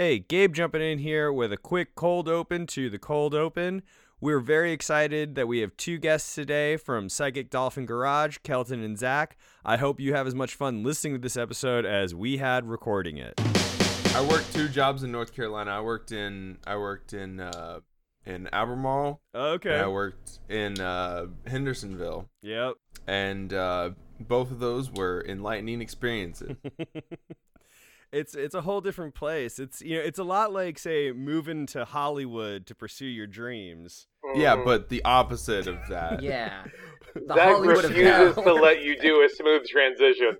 Hey, Gabe jumping in here with a quick cold open to the cold open. We're very excited that we have two guests today from Psychic Dolphin Garage, Kelton and Zach. I hope you have as much fun listening to this episode as we had recording it. I worked two jobs in North Carolina. I worked in I worked in uh, in Albemarle. Okay. I worked in uh, Hendersonville, Yep. and uh, both of those were enlightening experiences. It's it's a whole different place. It's you know it's a lot like say moving to Hollywood to pursue your dreams. yeah, but the opposite of that. Yeah. The Zach Hollywood refuses to let you do a smooth transition.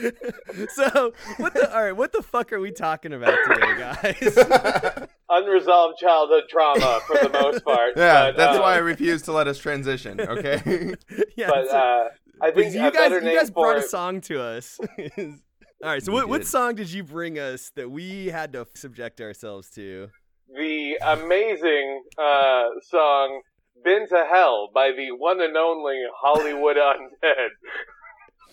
so what the all right? What the fuck are we talking about today, guys? Unresolved childhood trauma for the most part. Yeah, but, that's uh, why I refuse to let us transition. Okay. yeah. But so- uh, I think you a guys better you name guys for brought a song to us. all right. So We what what song did you bring us that we had to subject ourselves to? the amazing uh, song "Been to Hell" by the one and only Hollywood Undead.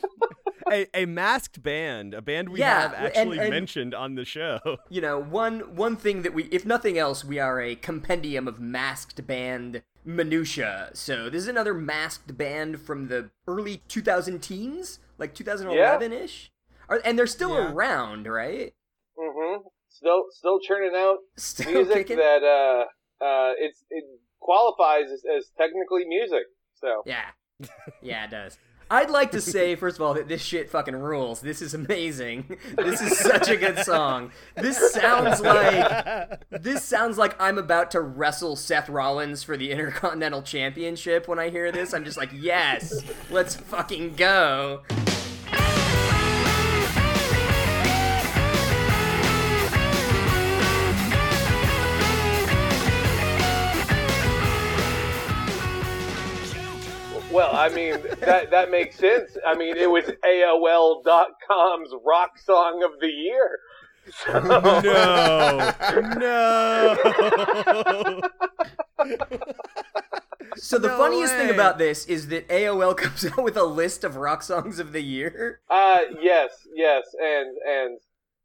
a, a masked band, a band we Yeah, have actually and- mentioned on the show. you know, one one thing that we, if nothing else, we are a compendium of masked band minutia. So this is another masked band from the early 2000 teens, like 2011 ish, and they're still Yeah. around, right? Mm-hmm. Still, still churning out Still music kicking. that uh, uh, it's it qualifies as, as technically music. So Yeah, yeah, it does. I'd like to say, first of all, that this shit fucking rules. This is amazing. This is such a good song. This sounds like this sounds like I'm about to wrestle Seth Rollins for the Intercontinental Championship when I hear this. I'm just like, yes, let's fucking go. Well, I mean that that makes sense. I mean, it was AOL.com's rock song of the year. So, no, no. So the No funniest thing about this is that AOL comes out with a list of rock songs of the year. uh, yes, yes, and and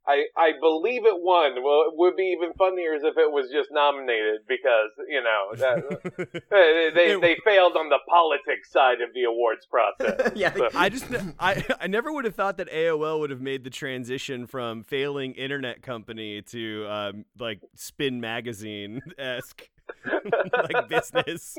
I I believe it won. Well, it would be even funnier if it was just nominated because you know that, they they, failed on the politics side of the awards process. yeah, So- I just I I never would have thought that AOL would have made the transition from failing internet company to um like Spin magazine esque like business.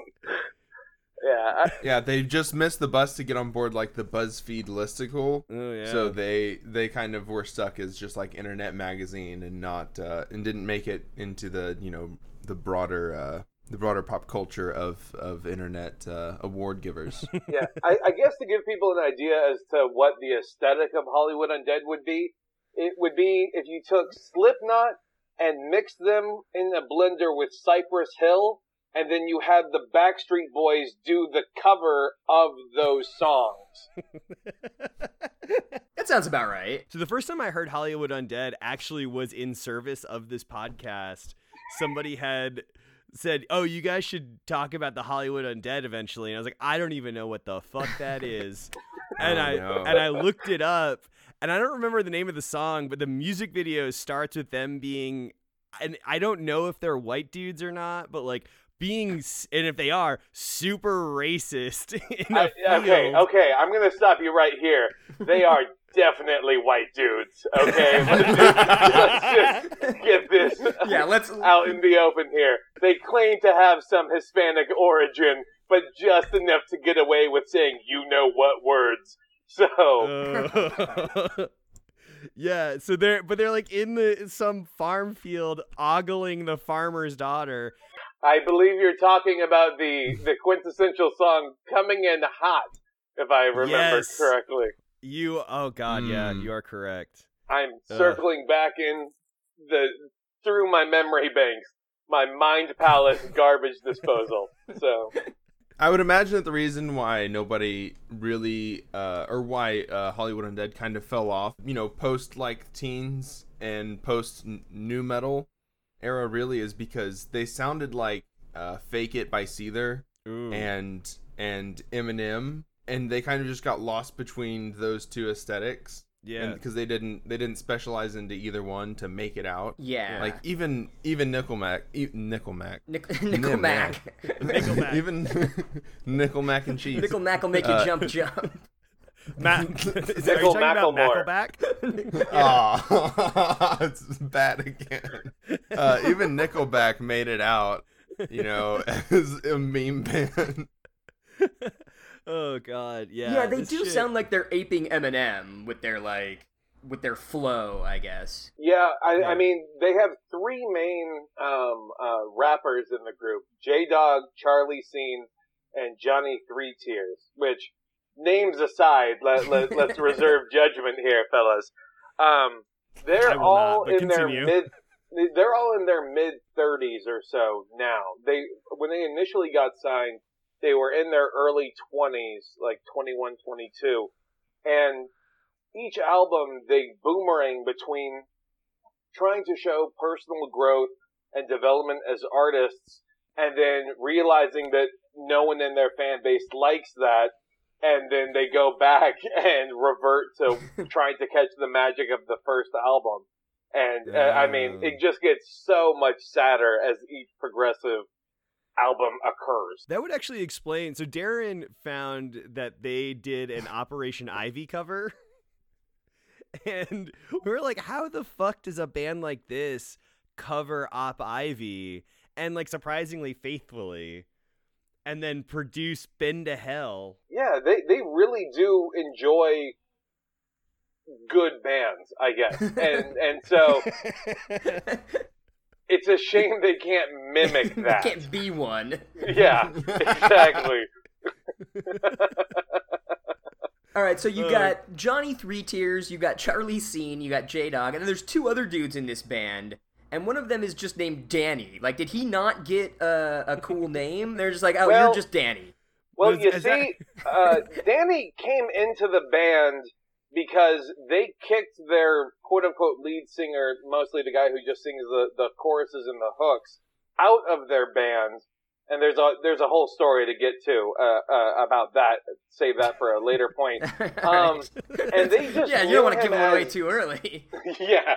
Yeah, I, yeah, they just missed the bus to get on board like the BuzzFeed listicle. Oh yeah. So they they kind of were stuck as just like internet magazine and not uh, and didn't make it into the you know the broader uh, the broader pop culture of of internet uh, award givers. yeah. I, I guess to give people an idea as to what the aesthetic of Hollywood Undead would be, it would be if you took Slipknot and mixed them in a blender with Cypress Hill, and then you had the Backstreet Boys do the cover of those songs. that sounds about right. So the first time I heard Hollywood Undead actually was in service of this podcast. Somebody had said, "Oh, you guys should talk about the Hollywood Undead eventually." And I was like, "I don't even know what the fuck that is." Oh, and Oh, I no. and I looked it up, and I don't remember the name of the song, but the music video starts with them being and I don't know if they're white dudes or not, but like being and if they are super racist in a I, okay, okay, I'm gonna stop you right here. They are definitely white dudes. Okay, let's just, let's just get this Yeah, let's. out in the open here. They claim to have some Hispanic origin, but just enough to get away with saying you know what words. So Uh, yeah, so they're but they're like in the some farm field ogling the farmer's daughter. I believe you're talking about the the quintessential song "Coming in Hot," if I remember Yes. correctly. You oh god, yeah, Mm. you are correct. I'm Ugh. circling back in the through my memory banks, my mind palace garbage disposal. So I would imagine that the reason why nobody really, uh, or why uh, Hollywood Undead kind of fell off, you know, post like teens and post nu metal era, really is because they sounded like uh, "Fake It" by Seether Ooh. and and Eminem, and they kind of just got lost between those two aesthetics. Yeah. because they didn't they didn't specialize into either one to make it out. Yeah. Like even even Nickelback, e- Nickelback, Nick- Nickelback. Nickelback. even Nickelback and cheese. Nickelback will make you Uh, jump, jump. Matt, is, are you Nickel talking about Macklemore. Nickelback? Aw, it's bad again. Uh, even Nickelback made it out, you know, as a meme band. oh God, yeah. Yeah, they do shit- sound like they're aping Eminem with their like with their flow, I guess. Yeah, I, Yeah. I mean, they have three main um, uh, rappers in the group: J Dog, Charlie Scene, and Johnny Three Tears. Which, names aside, let, let let's reserve judgment here, fellas. Um, they're all not, in continue. their mid. They're all in their mid thirties or so now. They when they initially got signed, they were in their early twenties, like 21, 22. and each album they boomerang between trying to show personal growth and development as artists and then realizing that no one in their fan base likes that and then they go back and revert to trying to catch the magic of the first album and uh, i mean it just gets so much sadder as each progressive album occurs That would actually explain. So Darren found that they did an Operation Ivy cover, and we were like, "How the fuck does a band like this cover Op Ivy?" And like surprisingly faithfully, and then produce "Been to Hell." Yeah, they they really do enjoy good bands, I guess. And and so it's a shame they can't mimic that. Can't be one. Yeah, exactly. All right, so you Uh. got Johnny Three Tears, you got Charlie Scene, you got J Dog, and then there's two other dudes in this band, and one of them is just named Danny. Like, did he not get a, a cool name? They're just like, oh, Well- you're just Danny. Well, you is that- see, uh, Danny came into the band because they kicked their quote unquote lead singer, mostly the guy who just sings the, the choruses and the hooks, out of their band. And there's a there's a whole story to get to uh, uh, about that. Save that for a later point. Um, and they just yeah, you don't want to give him away as- too early. yeah.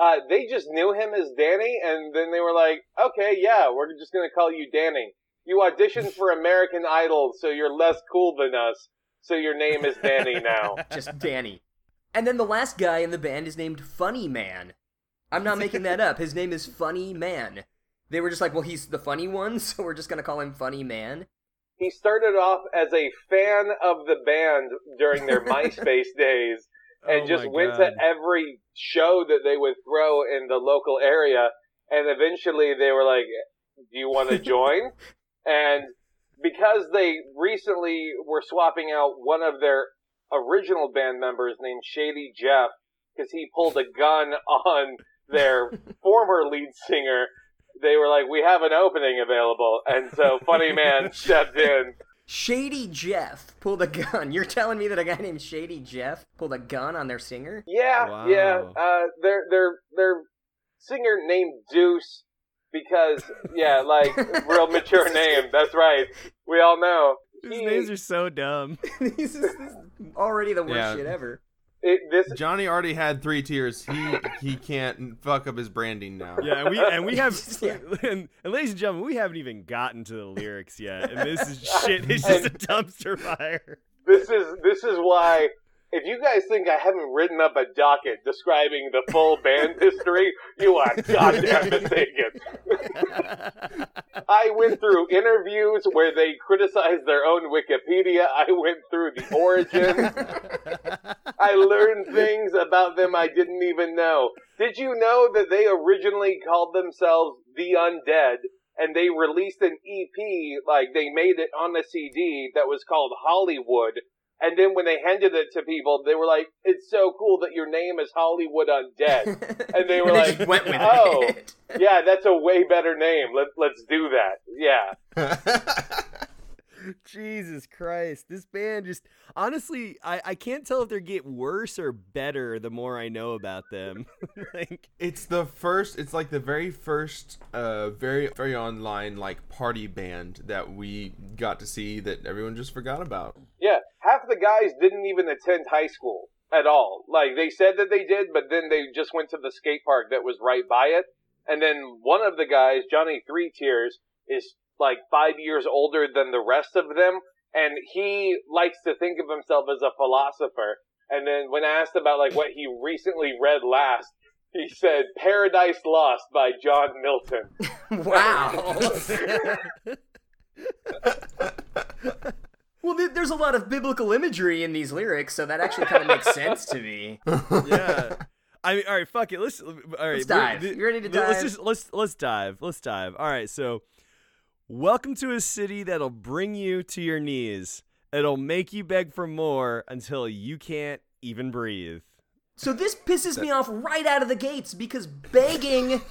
Uh, they just knew him as Danny, and then they were like, okay, yeah, we're just going to call you Danny. You auditioned for American Idol, so you're less cool than us, so your name is Danny now. just Danny. And then the last guy in the band is named Funny Man. I'm not making that up. His name is Funny Man. They were just like, well, he's the funny one, so we're just gonna call him Funny Man. he started off as a fan of the band during their MySpace days and Oh just went God. to every show that they would throw in the local area. And eventually they were like, do you want to join? and because they recently were swapping out one of their original band members named Shady Jeff because he pulled a gun on their former lead singer, they were like, we have an opening available. And so Funny Man stepped in. Shady Jeff pulled a gun. You're telling me that a guy named Shady Jeff pulled a gun on their singer? Yeah, Wow. yeah. Uh, their their their singer named Deuce because yeah, like real mature name. That's right. We all know. These He- names are so dumb. this, is, this is already the worst Yeah. shit ever. It, this Johnny already had three tears. He he can't fuck up his branding now. Yeah, and we and we have Yeah. and, and ladies and gentlemen, we haven't even gotten to the lyrics yet, and this is shit. It's just a dumpster fire. this is this is why. If you guys think I haven't written up a docket describing the full band history, you are goddamn mistaken. I went through interviews where they criticized their own Wikipedia. I went through the origin. I learned things about them I didn't even know. Did you know that they originally called themselves The Undead and they released an EP, like they made it on a CD that was called Hollywood. And then when they handed it to people, they were like, it's so cool that your name is Hollywood Undead. And they were like, just went with "Oh." it. yeah, that's a way better name. Let, let's do that. Yeah. Jesus Christ, this band just honestly, I I can't tell if they get worse or better the more I know about them. like, it's the first. It's like the very first, uh, very very online like party band that we got to see that everyone just forgot about. Yeah. Half the guys didn't even attend high school. at all. Like they said that they did, but then they just went to the skate park that was right by it. And then one of the guys, Johnny Three Tears, is like five years older than the rest of them, and he likes to think of himself as a philosopher. And then when asked about like what he recently read last, he said Paradise Lost by John Milton. wow. well, there's a lot of biblical imagery in these lyrics, so that actually kind of makes sense to me. yeah. I mean, all right, fuck it. Let's all right. Let's dive. we're- You ready to dive? Let's just let's let's dive. Let's dive. All right. So, welcome to a city that'll bring you to your knees. It'll make you beg for more until you can't even breathe. So this pisses me off right out of the gates because begging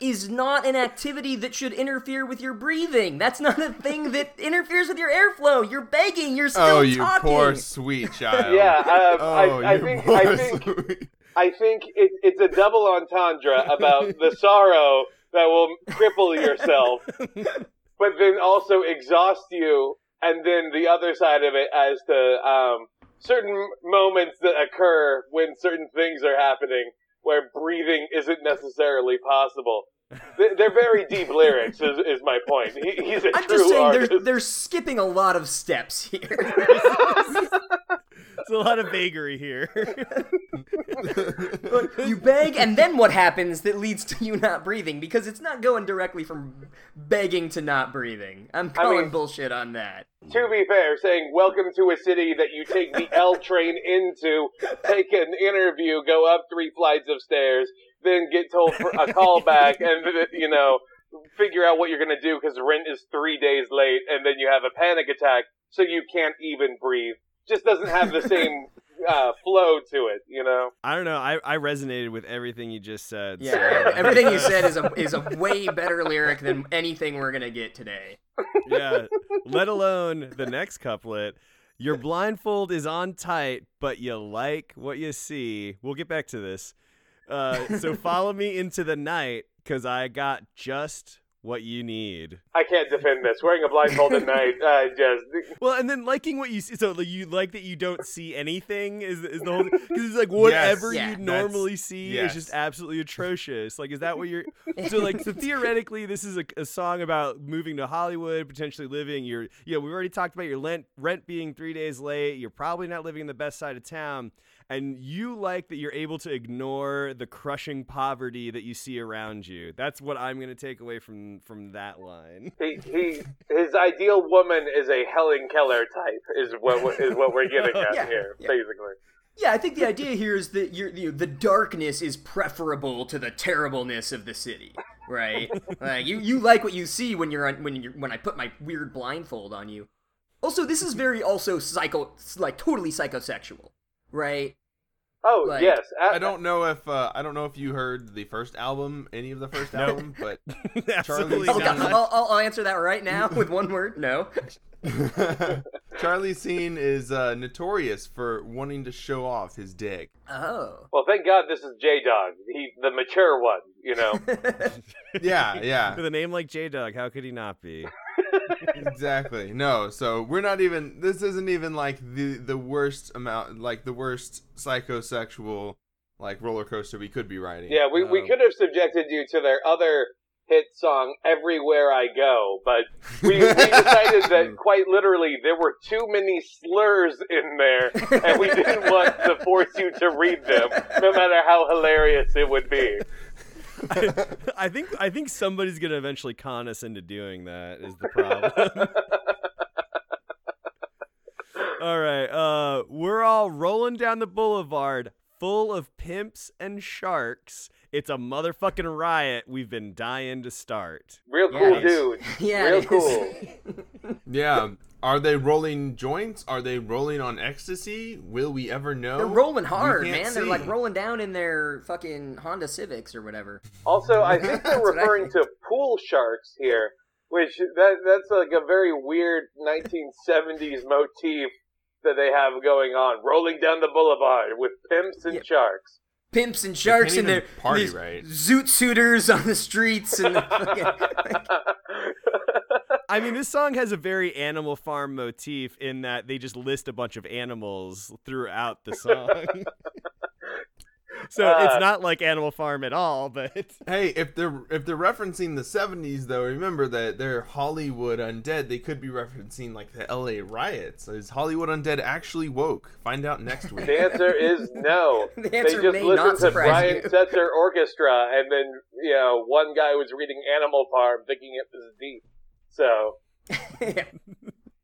is not an activity that should interfere with your breathing. That's not a thing that interferes with your airflow. You're begging. You're still oh, you talking. poor sweet child. Yeah, uh, Oh, I, I you think poor I think sweet- I think it, it's a double entendre about the sorrow that will cripple yourself, but then also exhaust you, and then the other side of it as to um, certain moments that occur when certain things are happening where breathing isn't necessarily possible. They- They're very deep lyrics, is, is my point. He, he's a I'm true just saying artist. they're, they're skipping a lot of steps here. It's a lot of vagary here. you beg, and then what happens that leads to you not breathing? Because it's not going directly from begging to not breathing. I'm calling mean- bullshit on that. to be fair, saying welcome to a city that you take the L train into, take an interview, go up three flights of stairs, then get told for a call back, and you know figure out what you're gonna do because rent is three days late, and then you have a panic attack, so you can't even breathe. Just doesn't have the same uh, flow to it, you know. I don't know. I, I resonated with everything you just said. Yeah, so- everything you said is a is a way better lyric than anything we're gonna get today. yeah. Let alone the next couplet. Your blindfold is on tight, but you like what you see. We'll get back to this. Uh, so follow me into the night, cause I got just what you need. I can't defend this. Wearing a blindfold at night, uh, just Well, and then liking what you see. So like, you like that you don't see anything is is the whole thing because it's like whatever Yeah, you that's- normally see is just absolutely atrocious. Like, is that what you're? So like, so theoretically, this is a, a song about moving to Hollywood, potentially living. You're, you know, we've already talked about your rent rent being three days late. You're probably not living in the best side of town. And you like that you're able to ignore the crushing poverty that you see around you. That's what I'm going to take away from from that line. he, he his ideal woman is a Helen Keller type. Is what is what we're getting at Yeah, here, yeah. basically. Yeah, I think the idea here is that you're, you the darkness is preferable to the terribleness of the city, right? like you, you like what you see when you're on, when you when I put my weird blindfold on you. Also, this is very also psycho, like totally psychosexual, right? Oh Like- yes, I don't know if uh, I don't know if you heard the first album, any of the first album, but Absolutely Oh god. I'll, I'll, I'll answer that right now with one word. No. Charlie Scene is uh, notorious for wanting to show off his dick. Oh. Well, thank God this is J Dog, he the mature one. You know, Yeah, yeah, With a name like J Dog, how could he not be? Exactly. No, so we're not even. This isn't even like the the worst amount, like the worst psychosexual like roller coaster we could be riding. yeah, we we Um, could have subjected you to their other hit song "Everywhere I Go," but we, we decided that quite literally there were too many slurs in there, and we didn't want to force you to read them, no matter how hilarious it would be. I think I think somebody's gonna eventually con us into doing that. Is the problem? all right, uh, we're all rolling down the boulevard, full of pimps and sharks. It's a motherfucking riot. We've been dying to start. Real Yeah, cool it is. dude. Yeah. Real it is. cool. Yeah. Are they rolling joints? Are they rolling on ecstasy? Will we ever know? They're rolling hard, can't man. They're like rolling down in their fucking Honda Civics or whatever. Also, I think they're That's what I referring to pool sharks here, which that that's like a very weird 1970s motif that they have going on, rolling down the boulevard with pimps and Yeah. sharks. Pimps and sharks can't and their party, these right? zoot suiters on the streets and the fucking, I mean, this song has a very Animal Farm motif in that they just list a bunch of animals throughout the song. so Uh, it's not like Animal Farm at all, but Hey, if they're if they're referencing the '70s, though, remember that they're Hollywood undead. They could be referencing like the LA riots. Is Hollywood undead actually woke? Find out next week. The answer is no. The answer they answer just may listened not to surprise Brian you. Setzer Orchestra, and then you know one guy was reading Animal Farm, thinking it was deep. So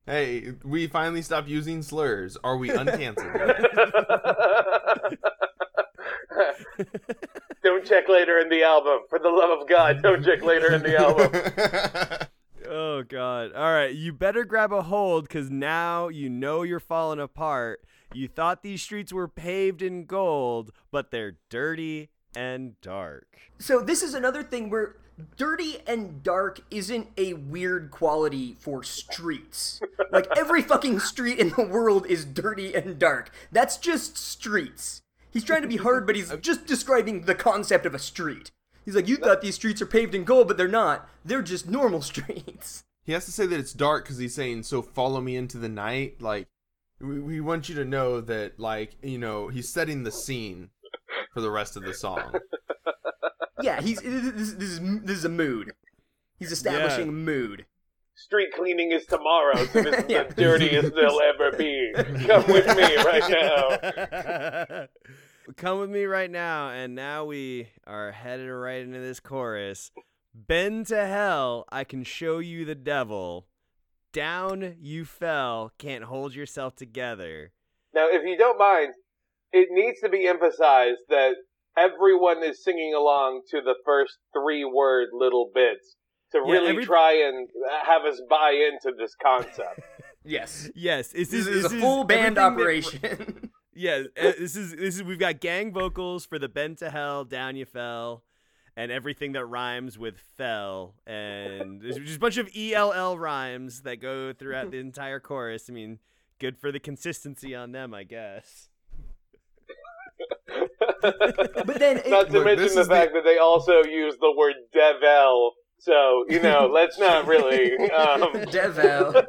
hey, we finally stopped using slurs. Are we uncanceled? don't check later in the album. For the love of God, don't check later in the album. oh god. All right, you better grab a hold cuz now you know you're falling apart. You thought these streets were paved in gold, but they're dirty and dark. So this is another thing where dirty and dark isn't a weird quality for streets. Like every fucking street in the world is dirty and dark. That's just streets. He's trying to be hard, but he's just describing the concept of a street. He's like, you thought these streets are paved in gold, but they're not. They're just normal streets. he has to say that it's dark because he's saying, "So follow me into the night." Like, we, we want you to know that, like, you know, he's setting the scene for the rest of the song. Yeah, he's this, this is this is a mood. He's establishing Yeah. mood. Street cleaning is tomorrow, so this is Yeah. the dirtiest they'll ever be. Come with me right now. Come with me right now, and now we are headed right into this chorus. Been to hell, I can show you the devil. Down you fell, can't hold yourself together. Now, if you don't mind, it needs to be emphasized that everyone is singing along to the first three word little bits to Yeah, really every- try and have us buy into this concept. Yes. Yes, this, This is, is a full band everything that- operation. yeah, uh, this is this is we've got gang vocals for the been to hell, down you fell, and everything that rhymes with fell, and there's just a bunch of ell rhymes that go throughout the entire chorus. I mean, good for the consistency on them, I guess. But then it- not to Look, mention the is the- fact that they also use the word devil. So, you know, let's not really. Um, Devil.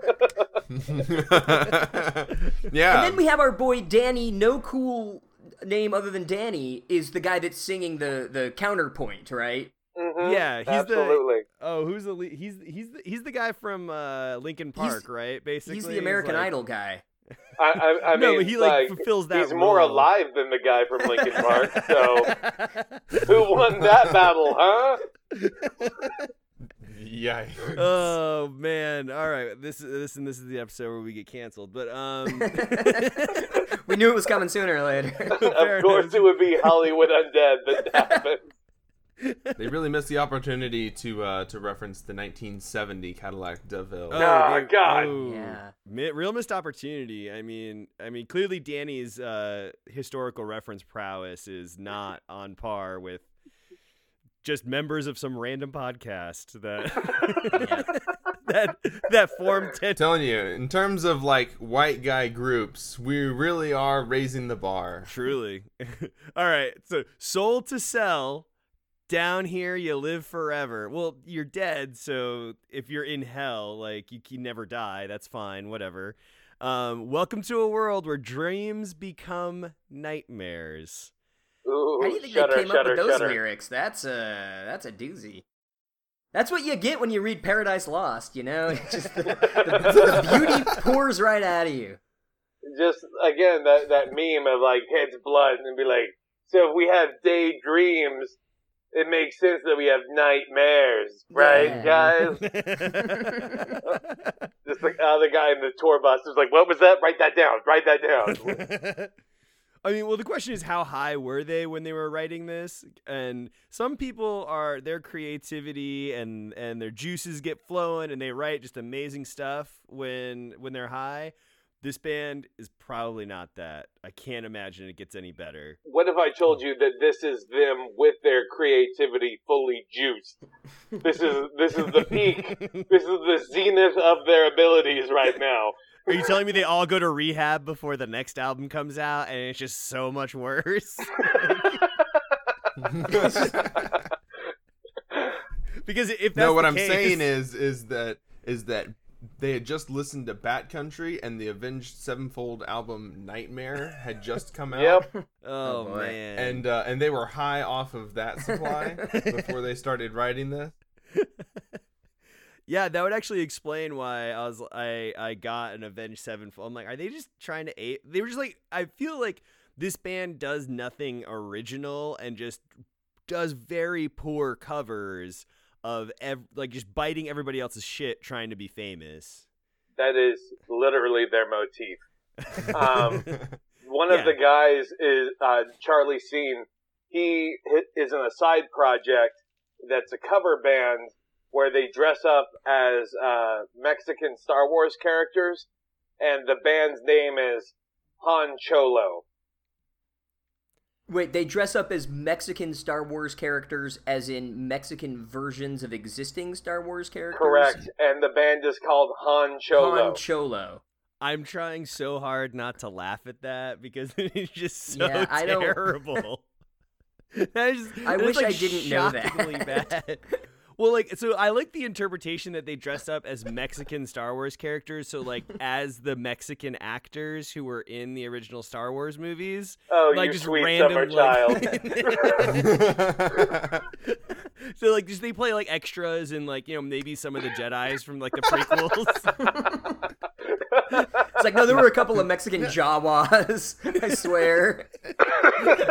yeah. And then we have our boy Danny, no cool name other than Danny, is the guy that's singing the, the counterpoint, right? mhm, Yeah, he's the- absolutely. Oh, who's the? He's he's the, he's the guy from uh, Linkin Park, right? Basically, He's the American like- Idol guy. I, I, I No, mean, but he, like, fulfills that He's more alive than the guy from Linkin Park. So, who won that battle, huh? Yikes. oh man! All right, this is this and this is the episode where we get canceled. But um, we knew it was coming sooner or later. Of course, it would be Hollywood Undead that happened. they really missed the opportunity to uh, to reference the 1970 Cadillac DeVille. Oh, Oh, they- God. oh, Yeah. real missed opportunity. I mean, I mean, clearly Danny's uh, historical reference prowess is not on par with just members of some random podcast that that that formed ten. telling you, in terms of like white guy groups, we really are raising the bar. Truly. All right. So, soul to sell. Down here, you live forever. Well, you're dead, so if you're in hell, like you can never die. That's fine. Whatever. Um, welcome to a world where dreams become nightmares. Ooh, How do you think shudder, they came shudder, up with those shudder. lyrics? That's a that's a doozy. That's what you get when you read Paradise Lost. You know, It's just the, the, the beauty pours right out of you. Just again that that meme of like heads blood and be like, so if we have daydreams, it makes sense that we have nightmares, right, Yeah. guys? Just like uh, the guy in the tour bus is like, what was that? Write that down. Write that down. I mean, well, the question is how high were they when they were writing this? And some people are their creativity and and their juices get flowing, and they write just amazing stuff when when they're high. This band is probably not that. I can't imagine it gets any better. what if I told oh. you that this is them with their creativity fully juiced? This is this is the peak. This is the zenith of their abilities right now. Are you telling me they all go to rehab before the next album comes out, and it's just so much worse? because if that's no, what the I'm case- saying is is that is that they had just listened to Bat Country and the Avenged Sevenfold album Nightmare had just come out. Yep. Oh, boy. man. And uh, and they were high off of that supply before they started writing this. yeah, that would actually explain why I was I I got an Avenged Sevenfold. I'm like, are they just trying to ape? They were just like, I feel like this band does nothing original and just does very poor covers of ev- like just biting everybody else's shit trying to be famous. That is literally their motif. Um, One Yeah. of the guys is uh, Charlie Scene. He is in a side project that's a cover band where they dress up as uh, Mexican Star Wars characters, and the band's name is Han Cholo. Wait, they dress up as Mexican Star Wars characters, as in Mexican versions of existing Star Wars characters. Correct, and the band is called Han Cholo. Han Cholo. I'm trying so hard not to laugh at that because it's just so Yeah, I don't- terrible. That is- I wish like, I didn't know that. bad. Well, like, so I like the interpretation that they dressed up as Mexican Star Wars characters. So, like, as the Mexican actors who were in the original Star Wars movies. oh, like, you just sweet random, summer like- child. so, like, just they play like extras and like you know maybe some of the Jedi's from like the prequels. It's like, no, there were a couple of Mexican Jawas, I swear.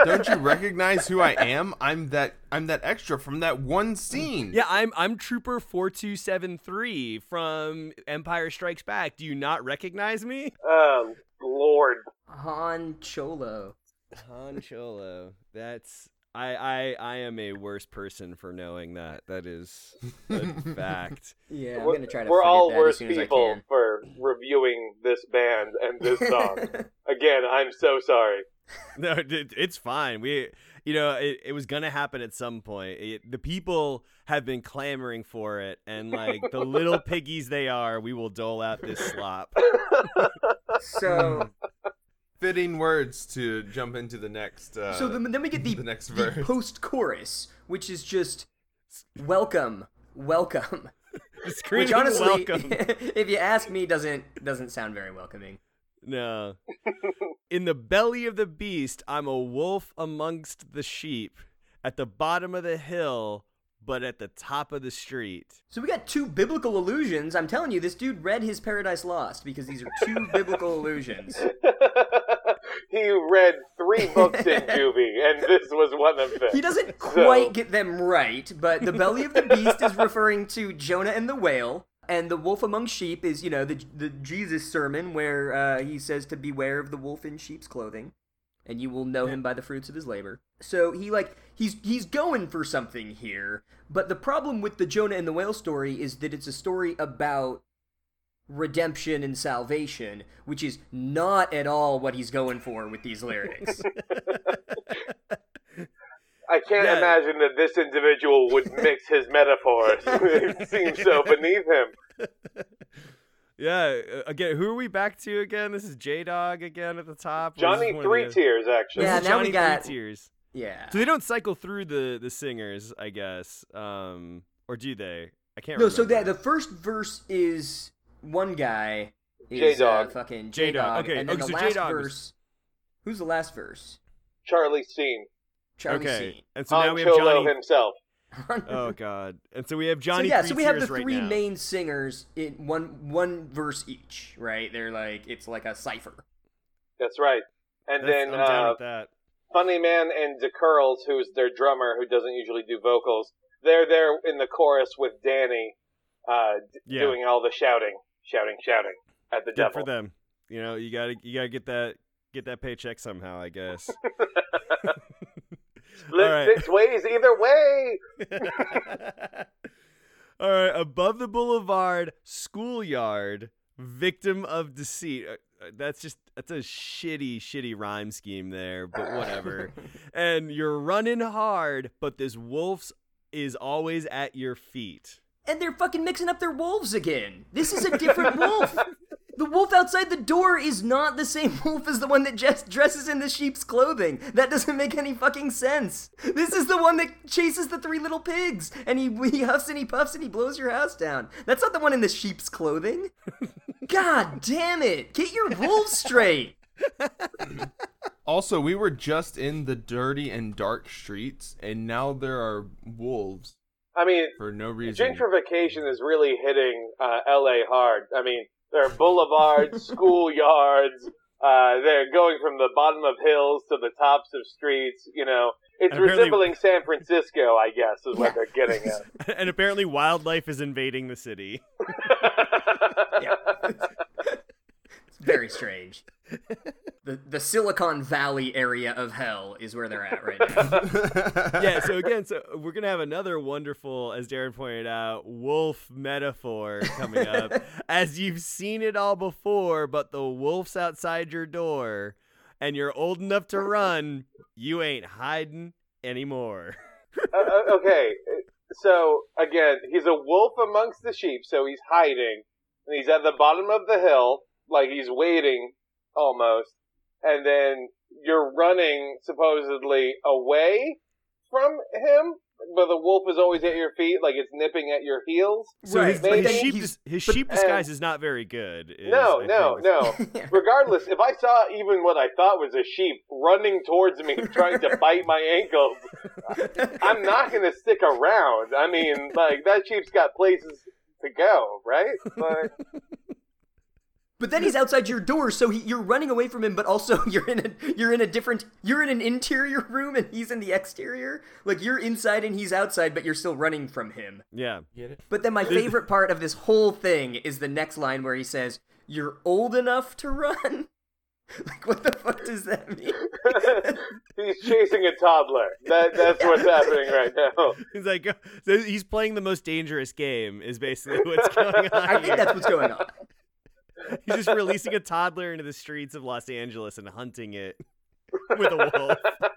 Don't you recognize who I am? I'm that I'm that extra from that one scene. yeah, I'm I'm Trooper four two seven three from Empire Strikes Back. Do you not recognize me? oh, Lord. Han Cholo. Han Cholo. That's I I I am a worse person for knowing that. That is a fact. Yeah, I'm We're, gonna try to we're all that worse as soon people for reviewing this band and this song. Again, I'm so sorry. No, it, it's fine. We, you know, it, it was gonna happen at some point. It, the people have been clamoring for it, and like the little piggies they are, we will dole out this slop. so, Fitting words to jump into the next. Uh, so then, then we get the, the next the post-chorus, which is just welcome, welcome. Which honestly, welcome. if you ask me, doesn't doesn't sound very welcoming. No. In the belly of the beast, I'm a wolf amongst the sheep, at the bottom of the hill, but at the top of the street. So we got two biblical illusions. I'm telling you, this dude read his Paradise Lost because these are two biblical illusions. he read three books in Juvie, and this was one of them. He doesn't quite get them right, but the belly of the beast is referring to Jonah and the whale, and the wolf among sheep is, you know, the the Jesus sermon where uh, he says to beware of the wolf in sheep's clothing, and you will know him by the fruits of his labor. So he like he's he's going for something here, but the problem with the Jonah and the whale story is that it's a story about redemption and salvation, which is not at all what he's going for with these lyrics. I can't Yeah. imagine that this individual would mix his metaphors. it seems so beneath him. Yeah, uh, again, who are we back to again? This is J Dog again at the top. Johnny this one of Three the- Tears, actually. Yeah, This is now we Johnny got- Three Tears. yeah. So they don't cycle through the the singers, I guess, um, or do they? I can't. No, remember. so that the first verse is one guy J-Dog. Uh, fucking J-Dog, okay, and then okay, the so last J-Dog was- verse. Who's the last verse? Charlie Scene. Charlie okay, and so now Han we have Cholo Johnny. himself. Scene. Oh God, and so we have Johnny. so yeah, Three so we have the Tears right three now. main singers in one one verse each, right? They're like it's like a cipher. That's right. And That's- then I'm down uh, with that. Funny Man and the Curls, who's their drummer, who doesn't usually do vocals, they're there in the chorus with Danny, uh, d- Yeah. doing all the shouting, shouting, shouting at the Good devil. for them. You know, you gotta you gotta get that get that paycheck somehow, I guess. Split All right. six ways either way. All right, above the boulevard, schoolyard, victim of deceit. Uh, uh, That's just that's a shitty, shitty rhyme scheme there, but whatever. and you're running hard, but this wolf's is always at your feet. And they're fucking mixing up their wolves again. This is a different wolf. The wolf outside the door is not the same wolf as the one that just dresses in the sheep's clothing. That doesn't make any fucking sense. This is the one that chases the three little pigs, and he, he huffs and he puffs and he blows your house down. That's not the one in the sheep's clothing. God damn it! Get your wolves straight. Also, we were just in the dirty and dark streets, and now there are wolves I mean, for no reason. gentrification is really hitting uh, LA hard. I mean, there are boulevards, schoolyards. Uh, they're going from the bottom of hills to the tops of streets. You know, it's resembling San Francisco, I guess, is what they're getting at. and apparently, wildlife is invading the city. Yeah. It's very strange. The the Silicon Valley area of hell is where they're at right now. yeah, so again, so we're gonna have another wonderful, as Darren pointed out, wolf metaphor coming up. as you've seen it all before, but the wolf's outside your door, and you're old enough to run, you ain't hiding anymore. Uh, uh, okay, so again, he's a wolf amongst the sheep, so he's hiding, and he's at the bottom of the hill, like he's waiting almost, and then you're running supposedly away from him, but the wolf is always at your feet, like it's nipping at your heels. So Right, his, his sheep, his sheep disguise is not very good. is- No, I no, no. Regardless, if I saw even what I thought was a sheep running towards me, trying to bite my ankles, I'm not going to stick around. I mean, like that sheep's got places to go, right? Like, But then he's outside your door, so he, you're running away from him. But also, you're in a you're in a different you're in an interior room, and he's in the exterior. Like you're inside and he's outside, but you're still running from him. Yeah. Get it? But then my favorite part of this whole thing is the next line where he says, "You're old enough to run." like what the fuck does that mean? he's chasing a toddler. That that's what's happening right now. He's like, so he's playing the most dangerous game. Is basically what's going on. I think that's what's going on. He's just releasing a toddler into the streets of Los Angeles and hunting it with a wolf.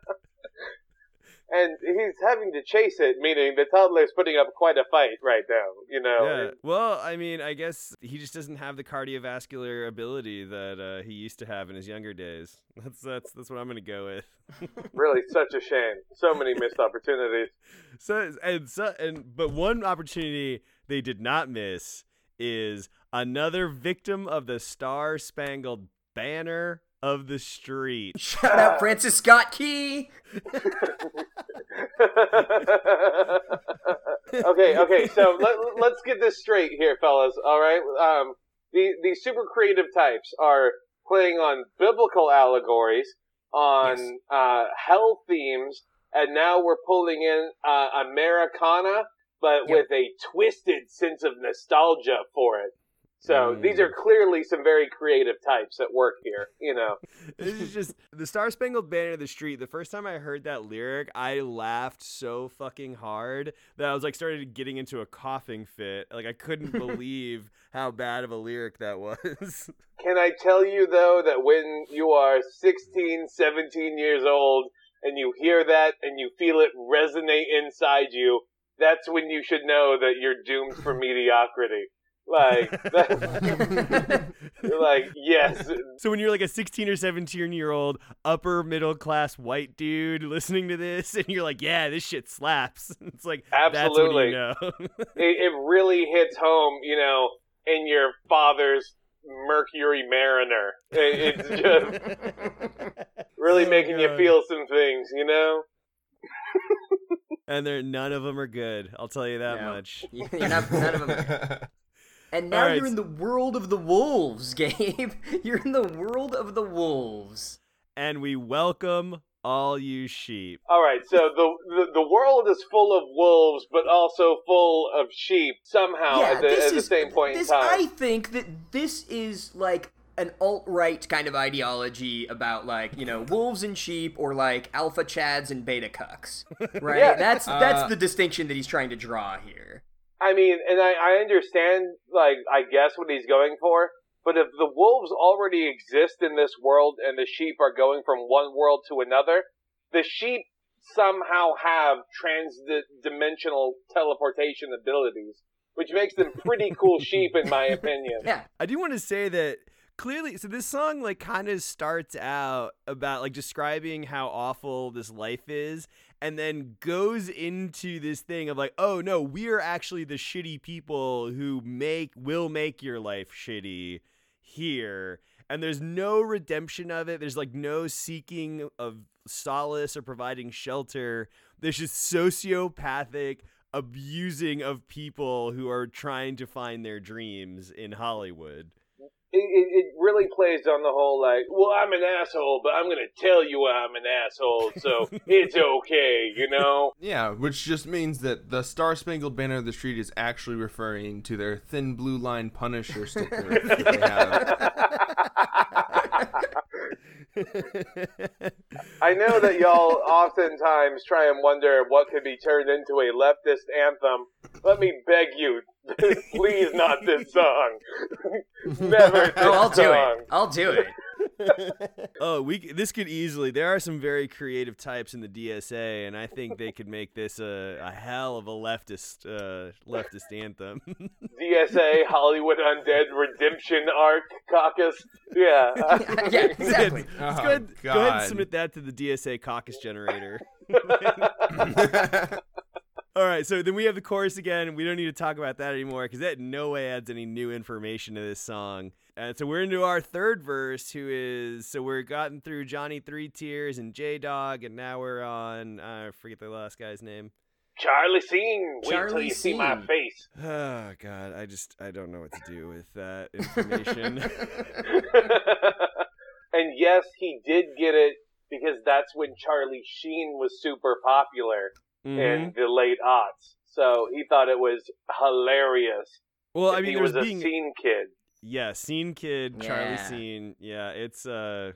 And he's having to chase it, meaning the toddler's putting up quite a fight right now. You know. Yeah. Well, I mean, I guess he just doesn't have the cardiovascular ability that uh, he used to have in his younger days. That's that's that's what I'm gonna go with. Really, such a shame. So many missed opportunities. So and so and but one opportunity they did not miss is another victim of the Star Spangled Banner of the street. Shout out Francis Scott Key. okay, okay. So let, let's get this straight here, fellas. All right. Um, the these super creative types are playing on biblical allegories, on Yes. uh, hell themes, and now we're pulling in uh, Americana, but Yep. with a twisted sense of nostalgia for it. So Mm. these are clearly some very creative types at work here. You know. This is just the Star Spangled Banner of the Street. The first time I heard that lyric, I laughed so fucking hard that I was like started getting into a coughing fit. Like I couldn't believe how bad of a lyric that was. Can I tell you though that when you are 16, 17 years old and you hear that and you feel it resonate inside you, that's when you should know that you're doomed for mediocrity. Like, that, like yes, so when you're like a 16 or 17 year old upper middle class white dude listening to this, and you're like, "Yeah, this shit slaps," it's like Absolutely. That's you know. it, it really hits home, you know, in your father's Mercury Mariner. It, it's just really Oh, making you feel some things, you know. and they're none of them are good. I'll tell you that No. much. You're not, none of them. And now All right. you're in the world of the wolves, Gabe. You're in the world of the wolves. And we welcome all you sheep. All right, so the, the the world is full of wolves, but also full of sheep somehow yeah, at the, this at the is same point this, in time. I think that this is like an alt right kind of ideology about like you know wolves and sheep or like alpha chads and beta cucks, right? Yeah. That's that's Uh, the distinction that he's trying to draw here. I mean, and I, I understand, like, I guess what he's going for, but if the wolves already exist in this world and the sheep are going from one world to another, the sheep somehow have trans-dimensional teleportation abilities. which makes them pretty cool sheep, in my opinion. Yeah. I do want to say that clearly so this song like kind of starts out about like describing how awful this life is and then goes into this thing of like oh no we are actually the shitty people who make will make your life shitty here. And there's no redemption of it. There's like no seeking of solace or providing shelter. There's just sociopathic abusing of people who are trying to find their dreams in hollywood It, it, really plays on the whole like, well, I'm an asshole, but I'm gonna tell you I'm an asshole, so it's okay, you know. Yeah, which just means that the Star Spangled Banner of the Street is actually referring to their thin blue line Punisher sticker that have. I know that y'all oftentimes try and wonder what could be turned into a leftist anthem. Let me beg you, please not this song. Never this Oh, I'll do song. it. I'll do it. oh, we this could easily. There are some very creative types in the DSA, and I think they could make this a, a hell of a leftist uh, leftist anthem. DSA Hollywood Undead Redemption Arc Caucus. Yeah. yeah, exactly. Let's Oh, go, ahead, go ahead and submit that to the DSA caucus generator. All right, so then we have the chorus again. We don't need to talk about that anymore because that in no way adds any new information to this song. And so we're into our third verse, who is so we're gotten through Johnny Three Tears and J Dog, and now we're on uh, I forget the last guy's name. Charlie Sheen. Wait till Charlie you see my face. Oh God, I just I don't know what to do with that information. and yes, he did get it because that's when Charlie Sheen was super popular Mhm. in the late aughts. So he thought it was hilarious. Well, I mean, he was a being scene kid. Yeah, Scene Kid, Charlie Scene. Yeah, it's uh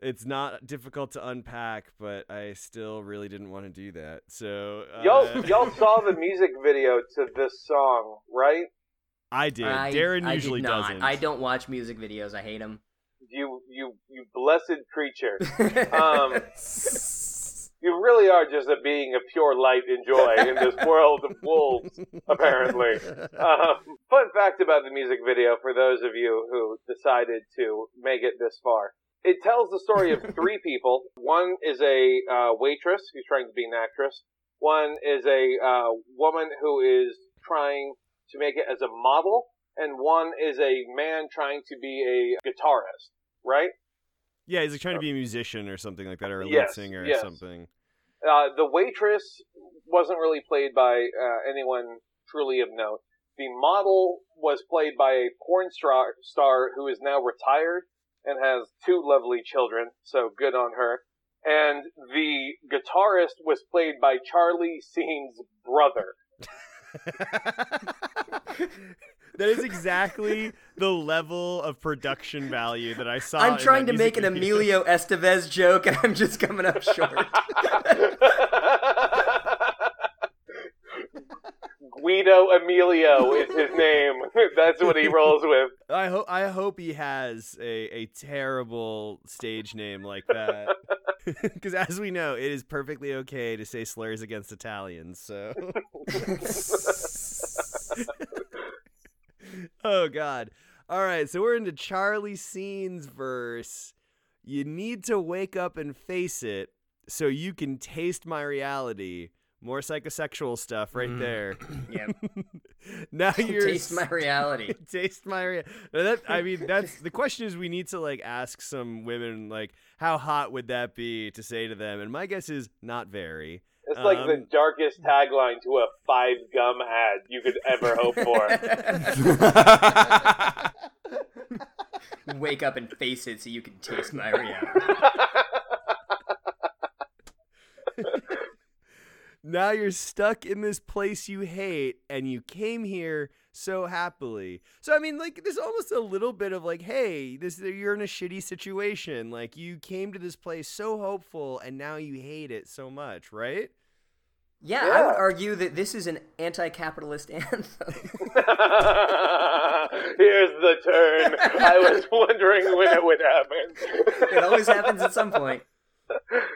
it's not difficult to unpack, but I still really didn't want to do that. So uh, Y'all, y'all saw the music video to this song, right? I did. I, Darren I usually did not. doesn't. I don't watch music videos. I hate them. You, you, you blessed creature. Um, you really are just a being of pure light and joy in this world of wolves, apparently. Um, fun fact about the music video for those of you who decided to make it this far. It tells the story of three people. One is a uh, waitress who's trying to be an actress. One is a uh, woman who is trying to make it as a model. And one is a man trying to be a guitarist, right? Yeah, he's like trying to be a musician or something like that, or a lead Yes, singer yes. or something. Uh, the waitress wasn't really played by uh, anyone truly of note. The model was played by a porn star, star who is now retired and has two lovely children, so good on her. And the guitarist was played by Charlie Seen's brother. that is exactly the level of production value that I saw. I'm in trying that to make an video. Emilio Estevez joke, and I'm just coming up short. Guido Emilio is his name. That's what he rolls with. I hope I hope he has a, a terrible stage name like that. Because as we know, it is perfectly okay to say slurs against Italians. So. oh God! All right, so we're into Charlie Scene's verse. You need to wake up and face it, so you can taste my reality. More psychosexual stuff right mm-hmm. there. Yep. now you're Taste my reality. taste my rea- Now that I mean that's the question is we need to like ask some women like how hot would that be to say to them and my guess is not very It's like the Um, darkest tagline to a five gum ad you could ever hope for. Wake up and face it so you can taste my reality. now you're stuck in this place you hate and you came here so happily so i mean like there's almost a little bit of like hey this you're in a shitty situation like you came to this place so hopeful and now you hate it so much right Yeah, I would argue that this is an anti-capitalist anthem. Here's the turn. I was wondering when it would happen. it always happens at some point.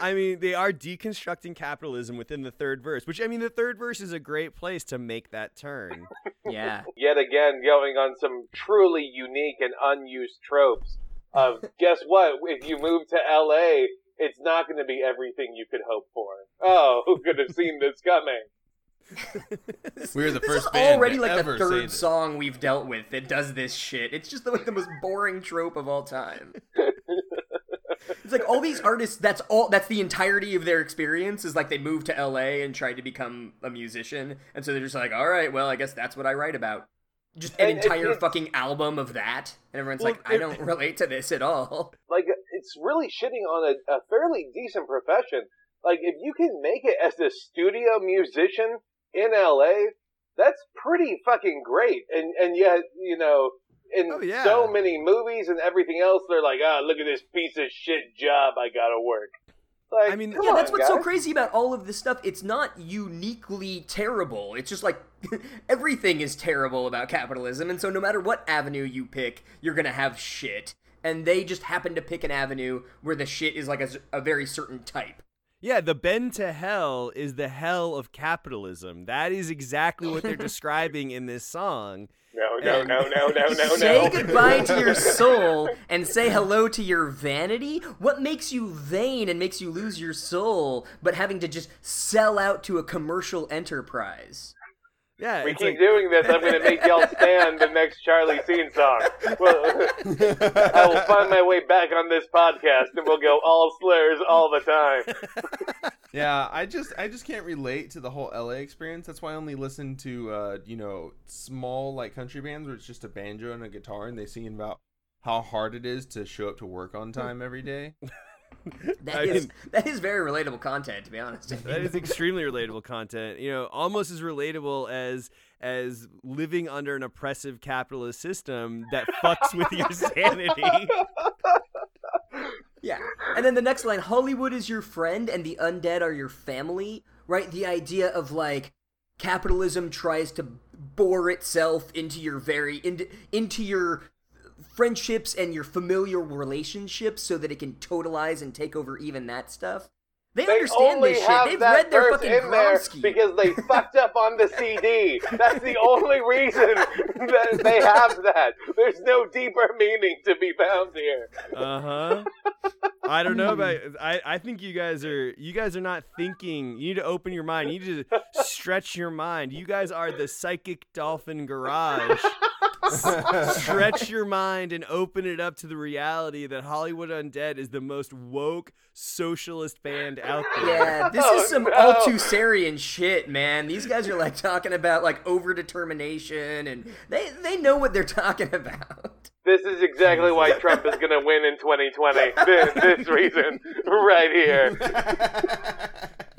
I mean, they are deconstructing capitalism within the third verse, which I mean, the third verse is a great place to make that turn. Yeah. Yet again, going on some truly unique and unused tropes of guess what? If you move to LA, it's not going to be everything you could hope for. Oh, who could have seen this coming? We're the this first is already to like ever the say third this. song we've dealt with that does this shit. It's just the, like the most boring trope of all time. It's like all these artists. That's all. That's the entirety of their experience. Is like they moved to L.A. and tried to become a musician, and so they're just like, all right, well, I guess that's what I write about. Just an And it- entire it's- fucking album of that, and everyone's Well, like, I it- don't relate to this at all. Like, it's really shitting on a, a fairly decent profession. Like, if you can make it as a studio musician in LA, that's pretty fucking great. And and yet, you know, in Oh, yeah. so many movies and everything else, they're like, ah, look at this piece of shit job I gotta work. Like, I mean- Yeah, on, that's what's so crazy about all of this stuff. It's not uniquely terrible. It's just like everything is terrible about capitalism, and so no matter what avenue you pick, you're gonna have shit. And they just happen to pick an avenue where the shit is like a very certain type. Yeah, the bend to hell is the hell of capitalism. That is exactly what they're describing in this song. No, no, no, no, no, no, say goodbye to your soul and say hello to your vanity. What makes you vain and makes you lose your soul, but having to just sell out to a commercial enterprise? Yeah, We keep like- doing this. I'm going to make y'all stand the next Charlie Scene song. Well, I will find my way back on this podcast, and we'll go all slurs all the time. Yeah, I just I just can't relate to the whole LA experience. That's why I only listen to uh, you know, small like country bands where it's just a banjo and a guitar and they sing about how hard it is to show up to work on time every day. That I is mean- that is very relatable content, to be honest. that is extremely relatable content. You know, almost as relatable as as living under an oppressive capitalist system that fucks with your sanity. Yeah. And then the next line Hollywood is your friend and the undead are your family, right? The idea of like capitalism tries to bore itself into your very into, into your friendships and your familiar relationships so that it can totalize and take over even that stuff. They, They understand this shit. They've read their fucking in Gramsci. because they fucked up on the CD. That's the only reason that they have that. There's no deeper meaning to be found here. Uh huh. I don't know about. I I think you guys are you guys are not thinking. You need to open your mind. You need to stretch your mind. You guys are the psychic dolphin garage. stretch your mind and open it up to the reality that Hollywood Undead is the most woke socialist band out there. Yeah, this Oh, is some no. Althusserian shit, man. These guys are like talking about like overdetermination, and they they know what they're talking about. This is exactly why Trump is going to win in 2020. This, this reason, right here.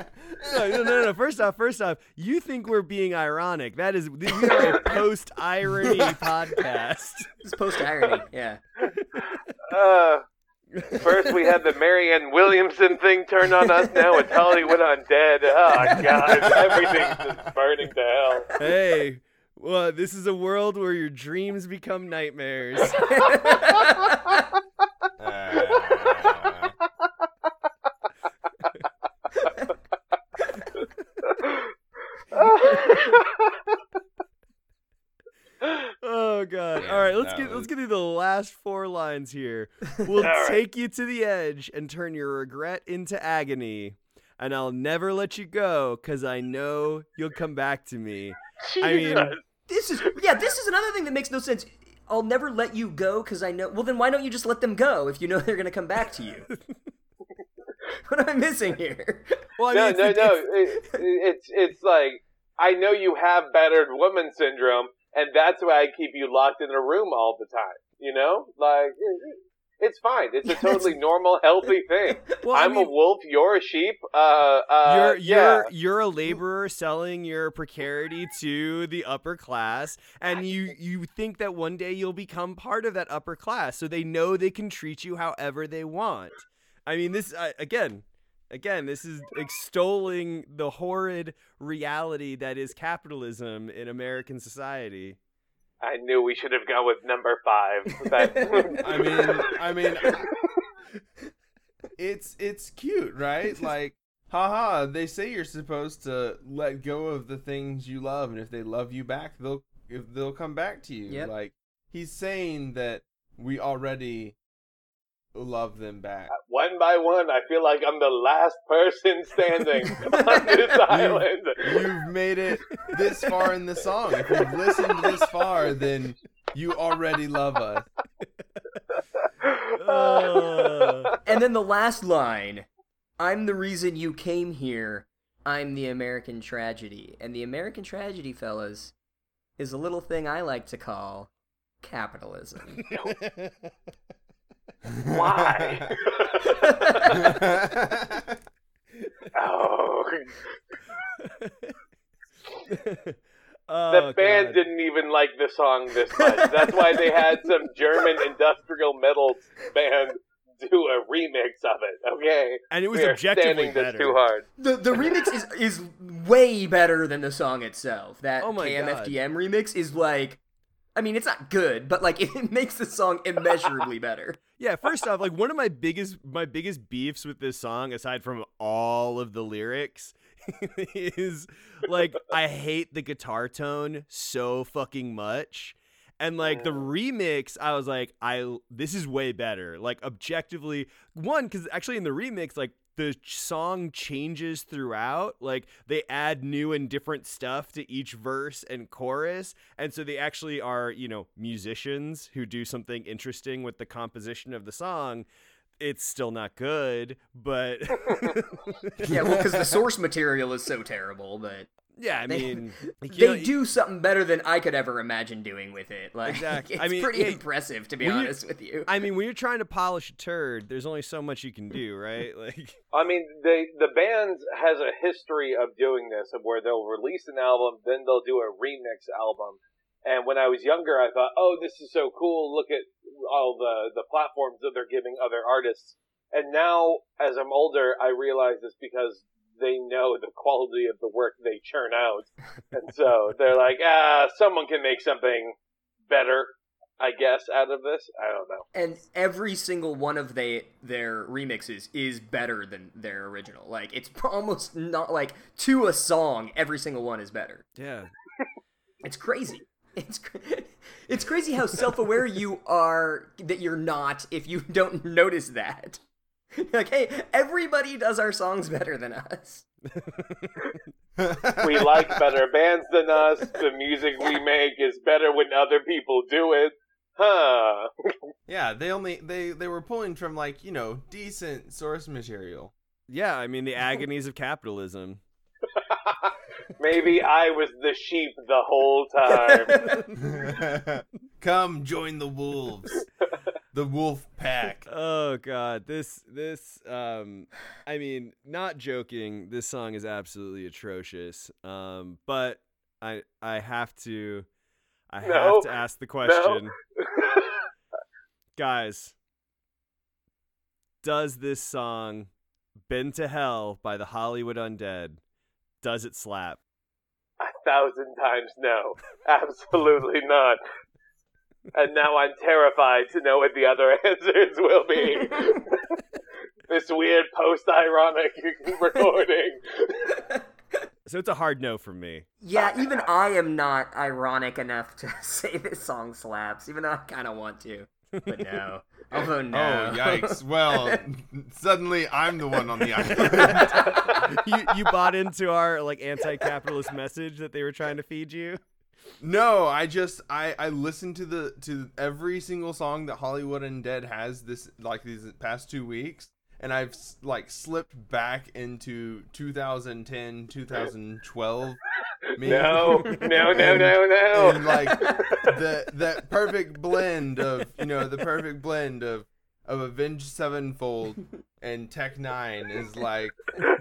No, no, no, no. First off, first off, you think we're being ironic. That is, we are a post irony podcast. It's post irony, yeah. Uh, first we had the Marianne Williamson thing turned on us. Now it's Hollywood Undead. Oh God, everything's just burning to hell. Hey, well, this is a world where your dreams become nightmares. Uh, Oh god. Yeah, All right, let's that get was- let's get through the last four lines here. We'll right. take you to the edge and turn your regret into agony. And I'll never let you go cuz I know you'll come back to me. I mean, This is yeah. This is another thing that makes no sense. I'll never let you go because I know. Well, then why don't you just let them go if you know they're gonna come back to you? what am I missing here? well, I no, mean, no, it's, no. it's- It, it's it's like I know you have battered woman syndrome, and that's why I keep you locked in a room all the time. You know, like it's fine. It's a Yeah, that's- totally normal, healthy thing. well, I I'm mean, a wolf. You're a sheep. Uh, uh, you're yeah. you're you're a laborer selling your precarity to the upper class and you you think that one day you'll become part of that upper class so they know they can treat you however they want i mean this uh, again again this is extolling the horrid reality that is capitalism in american society I knew we should have gone with number five. That, I mean, I mean, it's it's cute, right? Like, haha, they say you're supposed to let go of the things you love, and if they love you back, they'll if they'll come back to you. Yep. Like he's saying that we already love them back. One by one, I feel like I'm the last person standing on this island. You've made it this far in the song. If you've listened this far, then you already love us. Uh, And then the last line I'm the reason you came here. I'm the American tragedy. And the American tragedy, fellas, is a little thing I like to call capitalism. Why? oh, oh, the oh, band God. didn't even like the song this much. That's why they had some German industrial metal band do a remix of it. Okay, and it was we are objectively standing this better. too hard. The the remix is is way better than the song itself. That Oh my KMFDM remix is like I mean it's not good, but like it makes the song immeasurably better. Yeah, first off, like one of my biggest my biggest beefs with this song, aside from all of the lyrics, is like I hate the guitar tone so fucking much. And like the remix, I was like, I this is way better. Like objectively, one because actually in the remix, like the song changes throughout. Like they add new and different stuff to each verse and chorus, and so they actually are you know musicians who do something interesting with the composition of the song. It's still not good, but Yeah, well cuz the source material is so terrible, but yeah, I They- mean, like, they know, do something better than I could ever imagine doing with it. Like Exactly. it's I mean, pretty yeah, impressive to be when you- honest with you. I mean, when you're trying to polish a turd, there's only so much you can do, right? Like, I mean, they the band has a history of doing this, of where they'll release an album, then they'll do a remix album. And when I was younger, I thought, "Oh, this is so cool! Look at all the the platforms that they're giving other artists." And now, as I'm older, I realize it's because they know the quality of the work they churn out, and so they're like, "Ah, someone can make something better." I guess out of this, I don't know. and every single one of they their remixes is better than their original. Like it's almost not like to a song, every single one is better. yeah, It's crazy. It's cra- it's crazy how self-aware you are that you're not if you don't notice that. like, hey, everybody does our songs better than us. we like better bands than us. The music we make is better when other people do it. Huh. yeah, they only they they were pulling from like you know decent source material. yeah. I mean, the agonies of capitalism. Maybe I was the sheep the whole time. Come join the wolves, the wolf pack. Oh god, this this um I mean, not joking, this song is absolutely atrocious. Um but I I have to I No. have to ask the question. Guys, does this song Been to Hell by the Hollywood Undead does it slap? A thousand times no. Absolutely not. And now I'm terrified to know what the other answers will be. this weird post ironic recording. So it's a hard no for me. Yeah, even I am not ironic enough to say this song slaps, even though I kind of want to. But no. Although no. Oh yikes! Well, suddenly I'm the one on the island. you you bought into our like anti-capitalist message that they were trying to feed you? No, I just I I listened to the to every single song that Hollywood Undead has this like these past two weeks, and I've like slipped back into 2010 2012. me. No, no, no, no, no. and like the that perfect blend of you know the perfect blend of of Avenged Sevenfold and Tech N9ne is like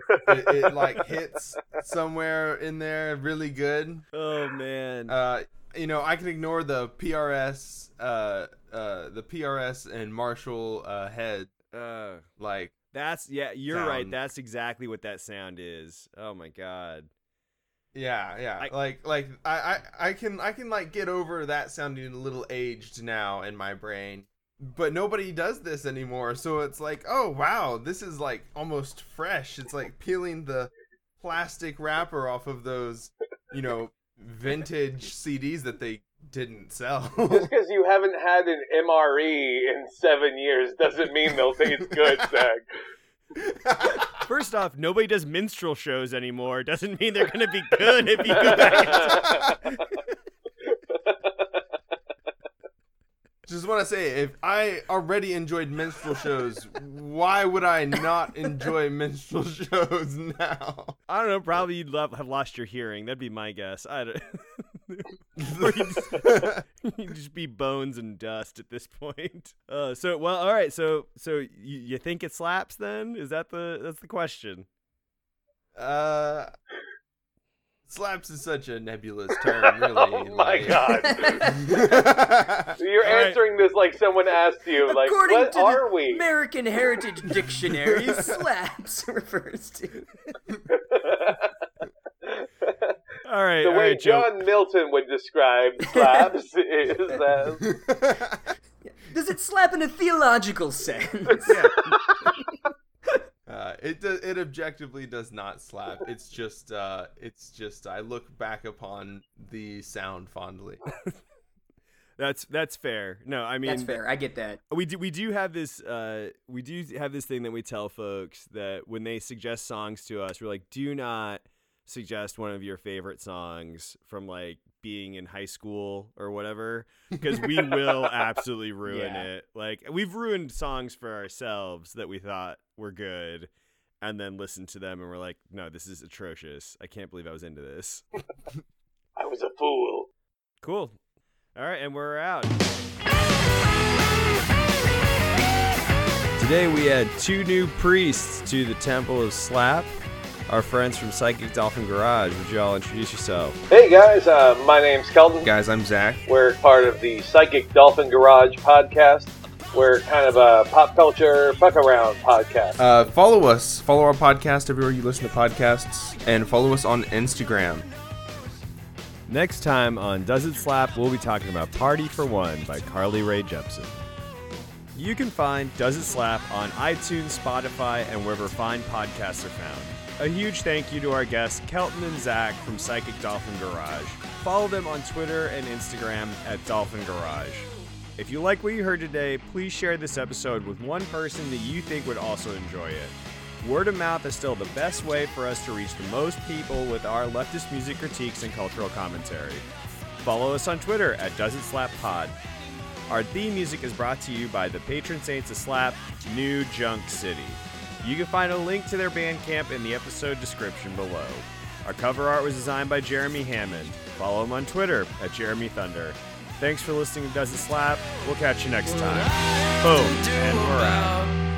it, it like hits somewhere in there really good. Oh man. Uh, you know I can ignore the PRS uh uh the PRS and Marshall uh head Uh, like that's yeah, you're right. That's exactly what that sound is. Oh my god. yeah yeah I- like like I, I I can I can like get over that sounding a little aged now in my brain but nobody does this anymore. So it's like, oh wow, this is like almost fresh. It's like peeling the plastic wrapper off of those, you know, vintage CDs that they didn't sell. Just because you haven't had an MRE in seven years doesn't mean they'll taste good, Zach. First off, nobody does minstrel shows anymore. Doesn't mean they're going to be good if you go back. Just want to say, if I already enjoyed minstrel shows, why would I not enjoy minstrel shows now? I don't know. Probably you'd love, have lost your hearing. That'd be my guess. I don't. you'd, just, you'd just be bones and dust at this point. Uh, so well, all right. So so you, you think it slaps? Then is that the that's the question? Uh, slaps is such a nebulous term, really. oh my like- god. You're All right. answering this like someone asked you, like, According what to are the we? American Heritage Dictionary, slaps refers to. All right. the way right, Joe. John Milton would describe slaps is that Does it slap in a theological sense? Uh, it do, it objectively does not slap. It's just uh, it's just I look back upon the sound fondly. That's that's fair. No, I mean That's fair. I get that. we do we do have this uh we do have this thing that we tell folks that when they suggest songs to us we're like do not suggest one of your favorite songs from like being in high school or whatever because we will absolutely ruin Yeah. it like we've ruined songs for ourselves that we thought were good and then listened to them and we're like no this is atrocious i can't believe i was into this I was a fool. cool all right and we're out Today we had two new priests to the Temple of Slap. Our friends from Psychic Dolphin Garage. Would you all introduce yourself? Hey guys, uh, my name's Kelton. Guys, I'm Zach. We're part of the Psychic Dolphin Garage podcast. We're kind of a pop culture fuck around podcast. Uh, follow us. Follow our podcast everywhere you listen to podcasts, and follow us on Instagram. Next time on Does It Slap, we'll be talking about Party for One by Carly Rae Jepsen. You can find Does It Slap on iTunes, Spotify, and wherever fine podcasts are found. A huge thank you to our guests, Kelton and Zach from Psychic Dolphin Garage. Follow them on Twitter and Instagram at Dolphin Garage. If you like what you heard today, please share this episode with one person that you think would also enjoy it. Word of mouth is still the best way for us to reach the most people with our leftist music critiques and cultural commentary. Follow us on Twitter at Does It Slap Pod. Our theme music is brought to you by the patron saints of Slap, New Junk City. You can find a link to their Bandcamp in the episode description below. Our cover art was designed by Jeremy Hammond. Follow him on Twitter at Jeremy Thunder. Thanks for listening to Does It Slap? We'll catch you next time. Boom, and we're out.